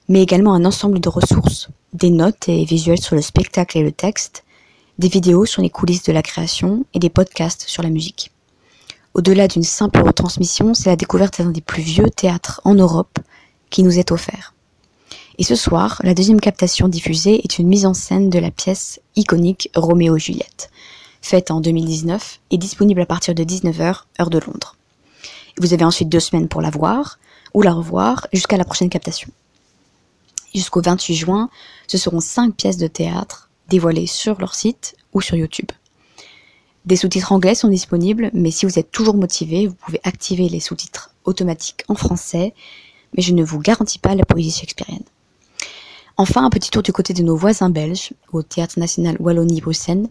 mais également un ensemble de ressources, des notes et visuels sur le spectacle et le texte, des vidéos sur les coulisses de la création et des podcasts sur la musique. Au-delà d'une simple retransmission, c'est la découverte d'un des plus vieux théâtres en Europe qui nous est offert. Et ce soir, la deuxième captation diffusée est une mise en scène de la pièce iconique Roméo et Juliette, faite en 2019 et disponible à partir de 19h, heure de Londres. Vous avez ensuite deux semaines pour la voir ou la revoir jusqu'à la prochaine captation. Jusqu'au 28 juin, ce seront cinq pièces de théâtre dévoilées sur leur site ou sur YouTube. Des sous-titres anglais sont disponibles, mais si vous êtes toujours motivé, vous pouvez activer les sous-titres automatiques en français, mais je ne vous garantis pas la poésie shakespearienne. Enfin, un petit tour du côté de nos voisins belges, au Théâtre national Wallonie-Bruxelles,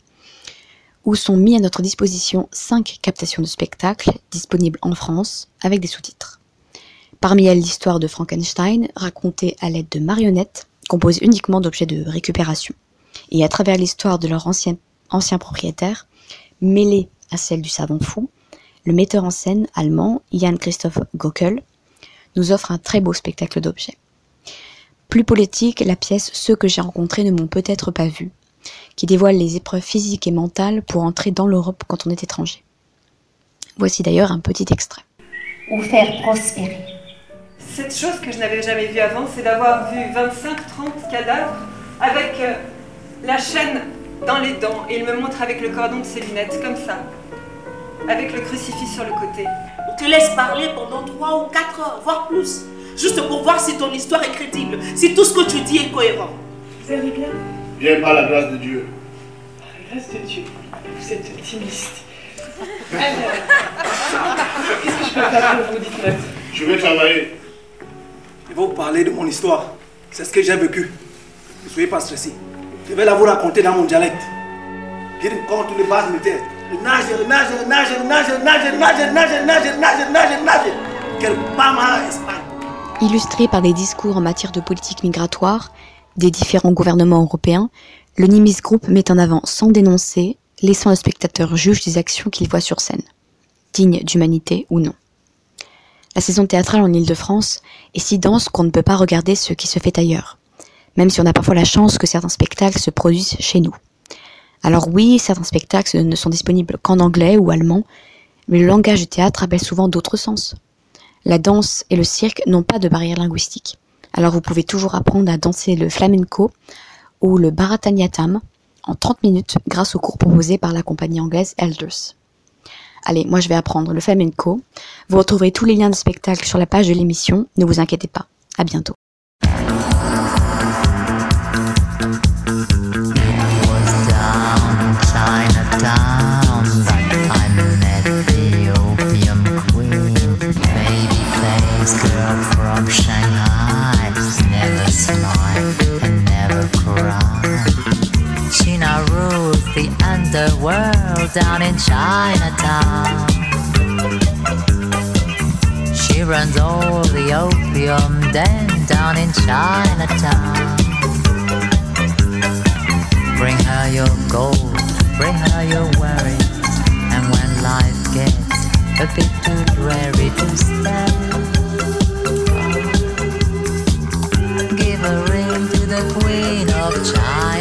où sont mis à notre disposition cinq captations de spectacles disponibles en France avec des sous-titres. Parmi elles, l'histoire de Frankenstein, racontée à l'aide de marionnettes, composées uniquement d'objets de récupération. Et à travers l'histoire de leur ancien propriétaire, mêlée à celle du savant fou, le metteur en scène allemand Jan Christoph Gockel nous offre un très beau spectacle d'objets. Plus politique, la pièce Ceux que j'ai rencontrés ne m'ont peut-être pas vu, qui dévoile les épreuves physiques et mentales pour entrer dans l'Europe quand on est étranger. Voici d'ailleurs un petit extrait. Ou faire prospérer. Cette chose que je n'avais jamais vue avant, c'est d'avoir vu 25-30 cadavres avec la chaîne dans les dents et il me montre avec le cordon de ses lunettes, comme ça, avec le crucifix sur le côté. On te laisse parler pendant 3 ou 4 heures, voire plus, juste pour voir si ton histoire est crédible, si tout ce que tu dis est cohérent. Vous allez bien Bien par la grâce de Dieu. Par la grâce de Dieu, vous êtes optimiste. [LAUGHS] Qu'est-ce que je peux faire pour vous, dites-moi Je vais travailler. Je vais vous parler de mon histoire. C'est ce que j'ai vécu. Ne soyez pas stressés. Je vais la vous raconter dans mon dialecte. Illustré par des discours en matière de politique migratoire des différents gouvernements européens, le Nimis Group met en avant sans dénoncer, laissant le spectateur juge des actions qu'il voit sur scène, dignes d'humanité ou non. La saison théâtrale en Ile-de-France est si dense qu'on ne peut pas regarder ce qui se fait ailleurs, même si on a parfois la chance que certains spectacles se produisent chez nous. Alors oui, certains spectacles ne sont disponibles qu'en anglais ou allemand, mais le langage du théâtre appelle souvent d'autres sens. La danse et le cirque n'ont pas de barrière linguistique. Alors vous pouvez toujours apprendre à danser le flamenco ou le barataniatam en 30 minutes grâce aux cours proposés par la compagnie anglaise Elders. Allez, moi je vais apprendre le flamenco. Vous retrouverez tous les liens de spectacle sur la page de l'émission, ne vous inquiétez pas. À bientôt. Underworld down in Chinatown. She runs all the opium den down in Chinatown. Bring her your gold, bring her your worries, and when life gets a bit too dreary to stand, give a ring to the Queen of Shanghai,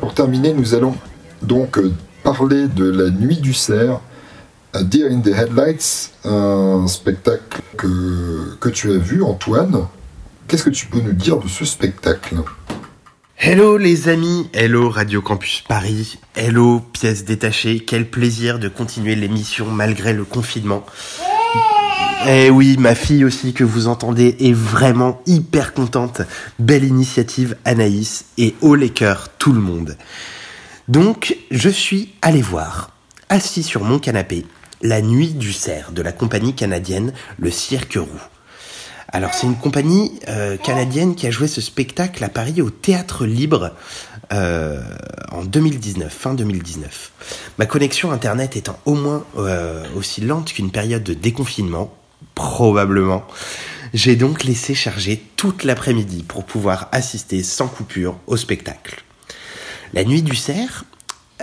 Pour terminer, nous allons donc euh, parler de La Nuit du Cerf, A Deer in the Headlights, un spectacle que, que tu as vu, Antoine. Qu'est-ce que tu peux nous dire de ce spectacle? Hello les amis, hello Radio Campus Paris, hello pièces détachées, quel plaisir de continuer l'émission malgré le confinement. Eh oui, ma fille aussi que vous entendez est vraiment hyper contente. Belle initiative Anaïs et haut les cœurs tout le monde. Donc, je suis allé voir, assis sur mon canapé, La Nuit du Cerf de la compagnie canadienne Le Cirque Roux. Alors c'est une compagnie euh, canadienne qui a joué ce spectacle à Paris au Théâtre Libre euh, en 2019, fin 2019. Ma connexion internet étant au moins euh, aussi lente qu'une période de déconfinement, probablement, j'ai donc laissé charger toute l'après-midi pour pouvoir assister sans coupure au spectacle. La Nuit du Cerf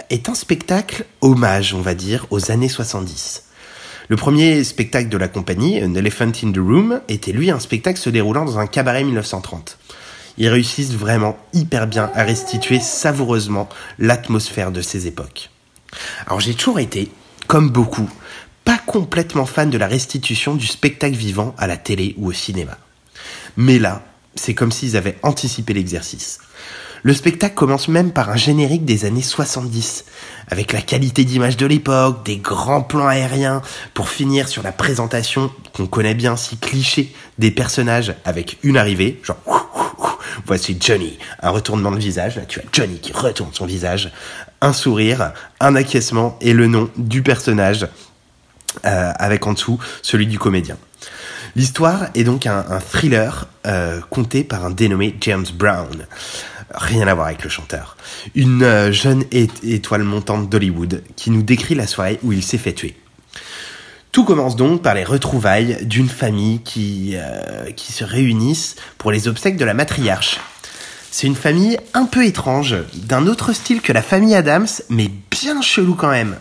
est un spectacle hommage, on va dire, aux années 70. Le premier spectacle de la compagnie, An Elephant in the Room, était lui un spectacle se déroulant dans un cabaret 1930. Ils réussissent vraiment hyper bien à restituer savoureusement l'atmosphère de ces époques. Alors j'ai toujours été, comme beaucoup, pas complètement fan de la restitution du spectacle vivant à la télé ou au cinéma. Mais là, c'est comme s'ils avaient anticipé l'exercice. Le spectacle commence même par un générique des années 70, avec la qualité d'image de l'époque, des grands plans aériens, pour finir sur la présentation qu'on connaît bien si cliché des personnages avec une arrivée, genre voici Johnny, un retournement de visage, là tu as Johnny qui retourne son visage, un sourire, un acquiescement et le nom du personnage euh, avec en dessous celui du comédien. L'histoire est donc un, thriller euh, conté par un dénommé James Brown. Rien à voir avec le chanteur. Une euh, jeune étoile montante d'Hollywood qui nous décrit la soirée où il s'est fait tuer. Tout commence donc par les retrouvailles d'une famille qui, euh, qui se réunissent pour les obsèques de la matriarche. C'est une famille un peu étrange, d'un autre style que la famille Adams, mais bien chelou quand même.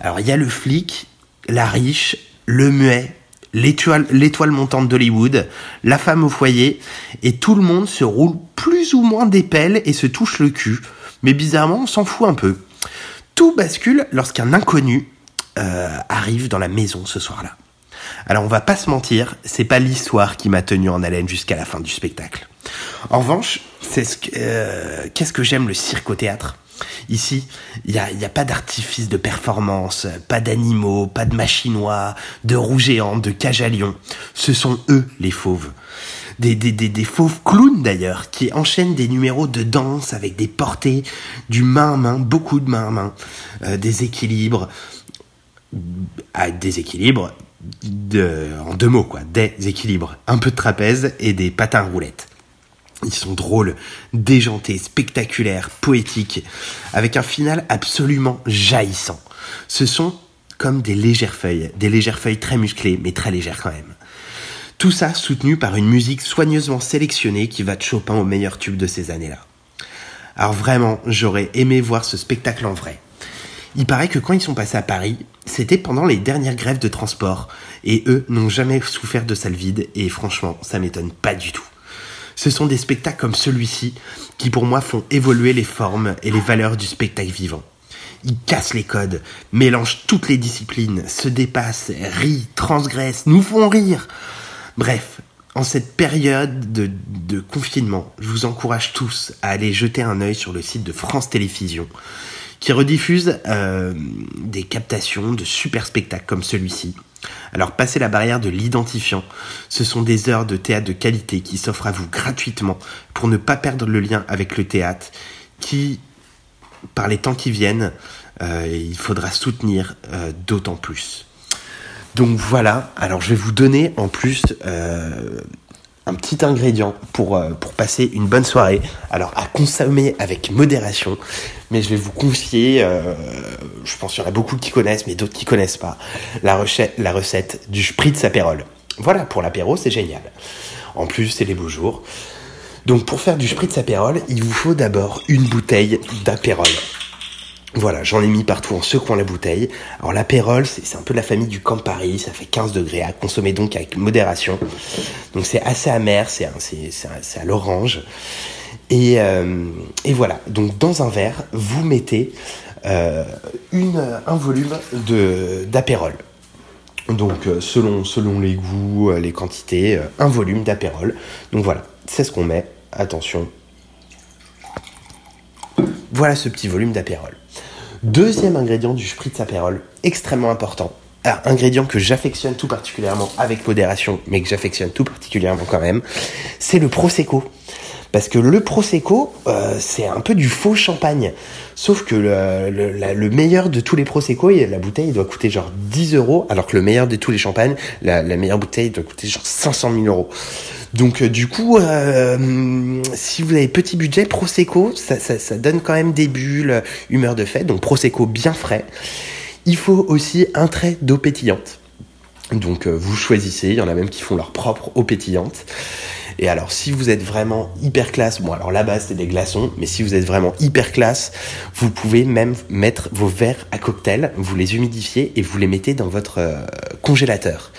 Alors il y a le flic, la riche, le muet, l'étoile, montante d'Hollywood, la femme au foyer, et tout le monde se roule plus ou moins des et se touche le cul. Mais bizarrement, on s'en fout un peu. Tout bascule lorsqu'un inconnu euh, arrive dans la maison ce soir-là. Alors on va pas se mentir, c'est pas l'histoire qui m'a tenu en haleine jusqu'à la fin du spectacle. En revanche, c'est ce euh, qu'est-ce que j'aime le cirque au théâtre? Ici, il n'y a, y a pas d'artifice de performance, pas d'animaux, pas de machinois, de roues géantes, de cages à. Ce sont eux les fauves. Des, des, des, des fauves clowns d'ailleurs, qui enchaînent des numéros de danse avec des portées, du main à main, beaucoup de main à main, euh, des équilibres, à des équilibres, de, en deux mots quoi, des équilibres, un peu de trapèze et des patins roulettes. Ils sont drôles, déjantés, spectaculaires, poétiques, avec un final absolument jaillissant. Ce sont comme des légères feuilles, des légères feuilles très musclées, mais très légères quand même. Tout ça soutenu par une musique soigneusement sélectionnée qui va de Chopin au meilleur tube de ces années-là. Alors vraiment, j'aurais aimé voir ce spectacle en vrai. Il paraît que quand ils sont passés à Paris, c'était pendant les dernières grèves de transport, et eux n'ont jamais souffert de salle vide, et franchement, ça m'étonne pas du tout. Ce sont des spectacles comme celui-ci qui pour moi font évoluer les formes et les valeurs du spectacle vivant. Ils cassent les codes, mélangent toutes les disciplines, se dépassent, rient, transgressent, nous font rire. Bref, en cette période de, confinement, je vous encourage tous à aller jeter un œil sur le site de France Télévisions qui rediffuse euh, des captations de super spectacles comme celui-ci. Alors passez la barrière de l'identifiant, ce sont des heures de théâtre de qualité qui s'offrent à vous gratuitement pour ne pas perdre le lien avec le théâtre qui, par les temps qui viennent, euh, il faudra soutenir euh, d'autant plus. Donc voilà, alors je vais vous donner en plus euh, un petit ingrédient pour, euh, pour passer une bonne soirée. Alors à consommer avec modération, mais je vais vous confier, euh, je pense qu'il y en a beaucoup qui connaissent, mais d'autres qui connaissent pas, la, recette, la recette du spritz apérol. Voilà, pour l'apéro, c'est génial. En plus, c'est les beaux jours. Donc pour faire du spritz apérol, il vous faut d'abord une bouteille d'apérol. Voilà, j'en ai mis partout en secouant la bouteille. Alors l'apérol, c'est un peu de la famille du Campari, ça fait 15 degrés, à consommer donc avec modération. Donc c'est assez amer, c'est à l'orange. Et, euh, et voilà, donc dans un verre, vous mettez euh, un volume de- d'apérol. Donc euh, selon, selon les goûts, les quantités, un volume d'apérol. Donc voilà, c'est ce qu'on met. Attention. Voilà ce petit volume d'apérol. Deuxième ingrédient du spritz apérol, extrêmement important. Alors, ingrédient que j'affectionne tout particulièrement avec modération, mais que j'affectionne tout particulièrement quand même, c'est le prosecco. Parce que le prosecco, euh, c'est un peu du faux champagne. Sauf que le, meilleur de tous les prosecco, la bouteille il doit coûter genre 10 euros, alors que le meilleur de tous les champagnes, la, meilleure bouteille doit coûter genre 500 000 euros. Donc euh, du coup, euh, si vous avez petit budget, prosecco, ça, donne quand même des bulles, humeur de fête. Donc prosecco bien frais. Il faut aussi un trait d'eau pétillante. Donc euh, vous choisissez, il y en a même qui font leur propre eau pétillante. Et alors si vous êtes vraiment hyper classe, bon alors là-bas c'est des glaçons, mais si vous êtes vraiment hyper classe, vous pouvez même mettre vos verres à cocktail, vous les humidifiez et vous les mettez dans votre euh, congélateur.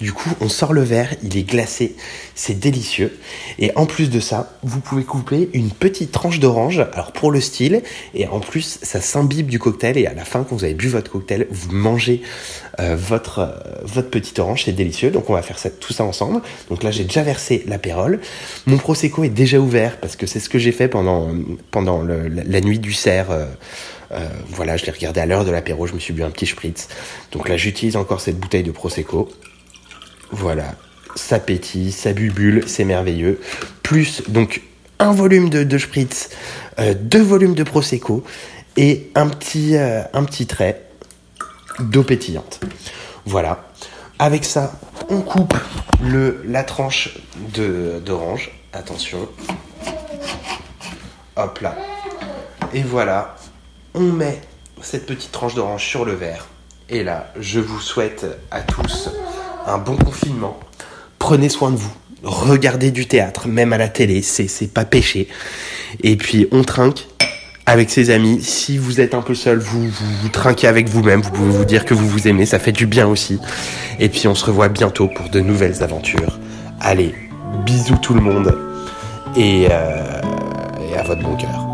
Du coup on sort le verre, il est glacé, c'est délicieux. Et en plus de ça, vous pouvez couper une petite tranche d'orange, alors pour le style, et en plus ça s'imbibe du cocktail et à la fin quand vous avez bu votre cocktail, vous mangez euh, votre, euh, votre petite orange, c'est délicieux. Donc on va faire tout ça ensemble. Donc là j'ai déjà versé Mon prosecco est déjà ouvert parce que c'est ce que j'ai fait pendant, pendant la, nuit du cerf. euh, euh, voilà, je l'ai regardé à l'heure de l'apéro, je me suis bu un petit spritz. Donc là j'utilise encore cette bouteille de prosecco. Voilà, ça pétille, ça bubule, c'est merveilleux. Plus donc un volume de, spritz, euh, deux volumes de prosecco et un petit trait d'eau pétillante. Voilà. Avec ça, on coupe le, la tranche d'orange. Attention. Hop là. Et voilà. On met cette petite tranche d'orange sur le verre. Et là, je vous souhaite à tous un bon confinement. Prenez soin de vous. Regardez du théâtre, même à la télé, c'est c'est pas péché. Et puis, on trinque avec ses amis. Si vous êtes un peu seul, vous, vous, trinquez avec vous-même. Vous pouvez vous dire que vous vous aimez, ça fait du bien aussi. Et puis, on se revoit bientôt pour de nouvelles aventures. Allez, bisous tout le monde. Et, euh, à votre bon cœur.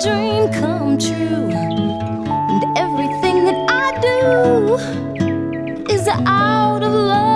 dream come true. And everything that I do is out of love.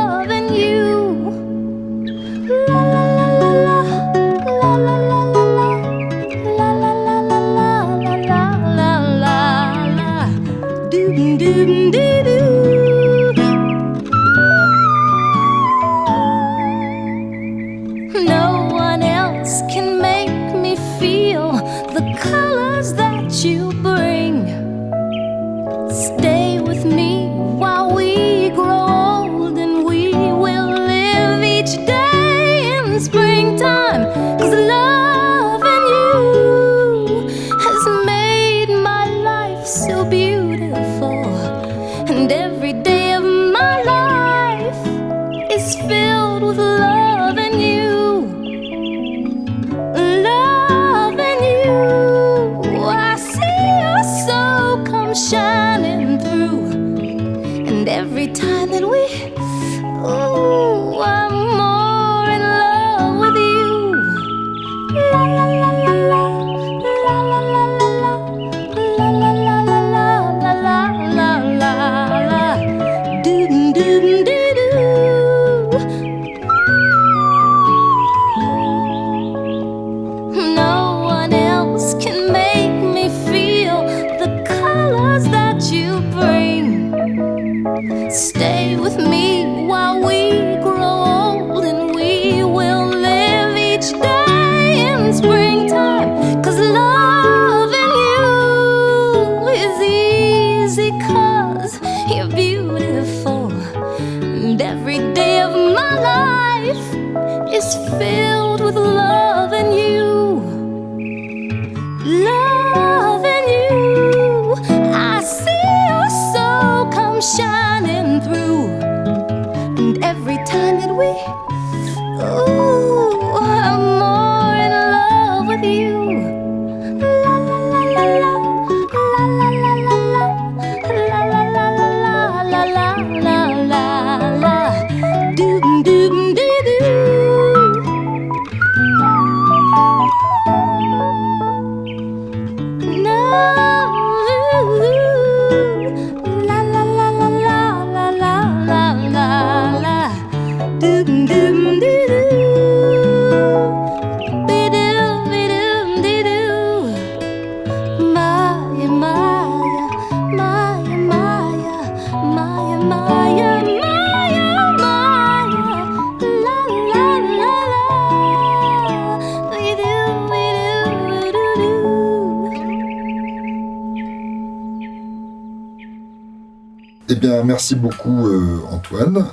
Merci beaucoup euh, Antoine.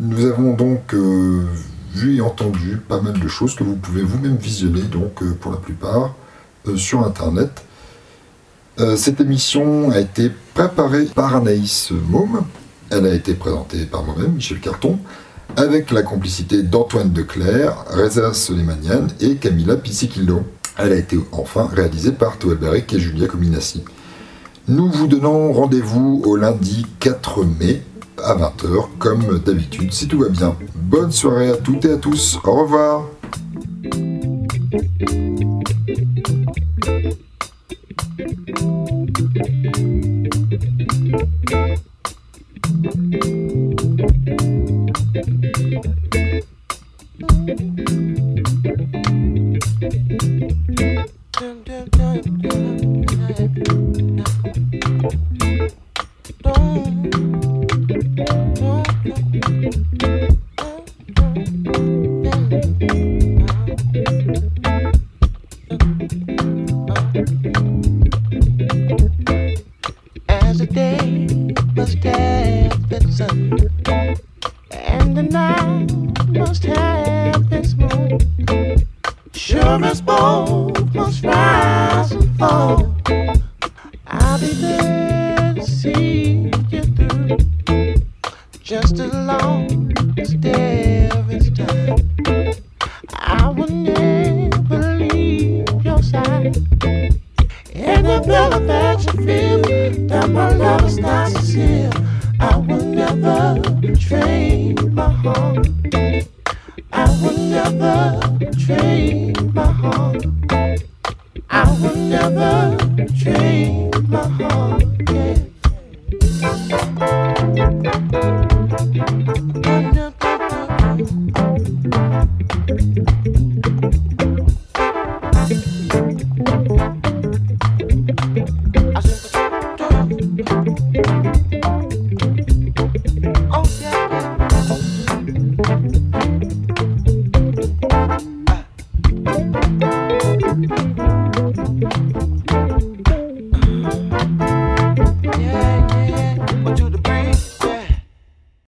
Nous avons donc euh, vu et entendu pas mal de choses que vous pouvez vous-même visionner, donc euh, pour la plupart, sur Internet. Cette émission a été préparée par Anaïs Môme. Elle a été présentée par moi-même, Michel Carton, avec la complicité d'Antoine Declerc, Reza Soleimanian et Camilla Pissikildo. Elle a été enfin réalisée par Toel Beric et Julia Cominassi. Nous vous donnons rendez-vous au lundi 4 mai à 20h, comme d'habitude, si tout va bien. Bonne soirée à toutes et à tous. Au revoir.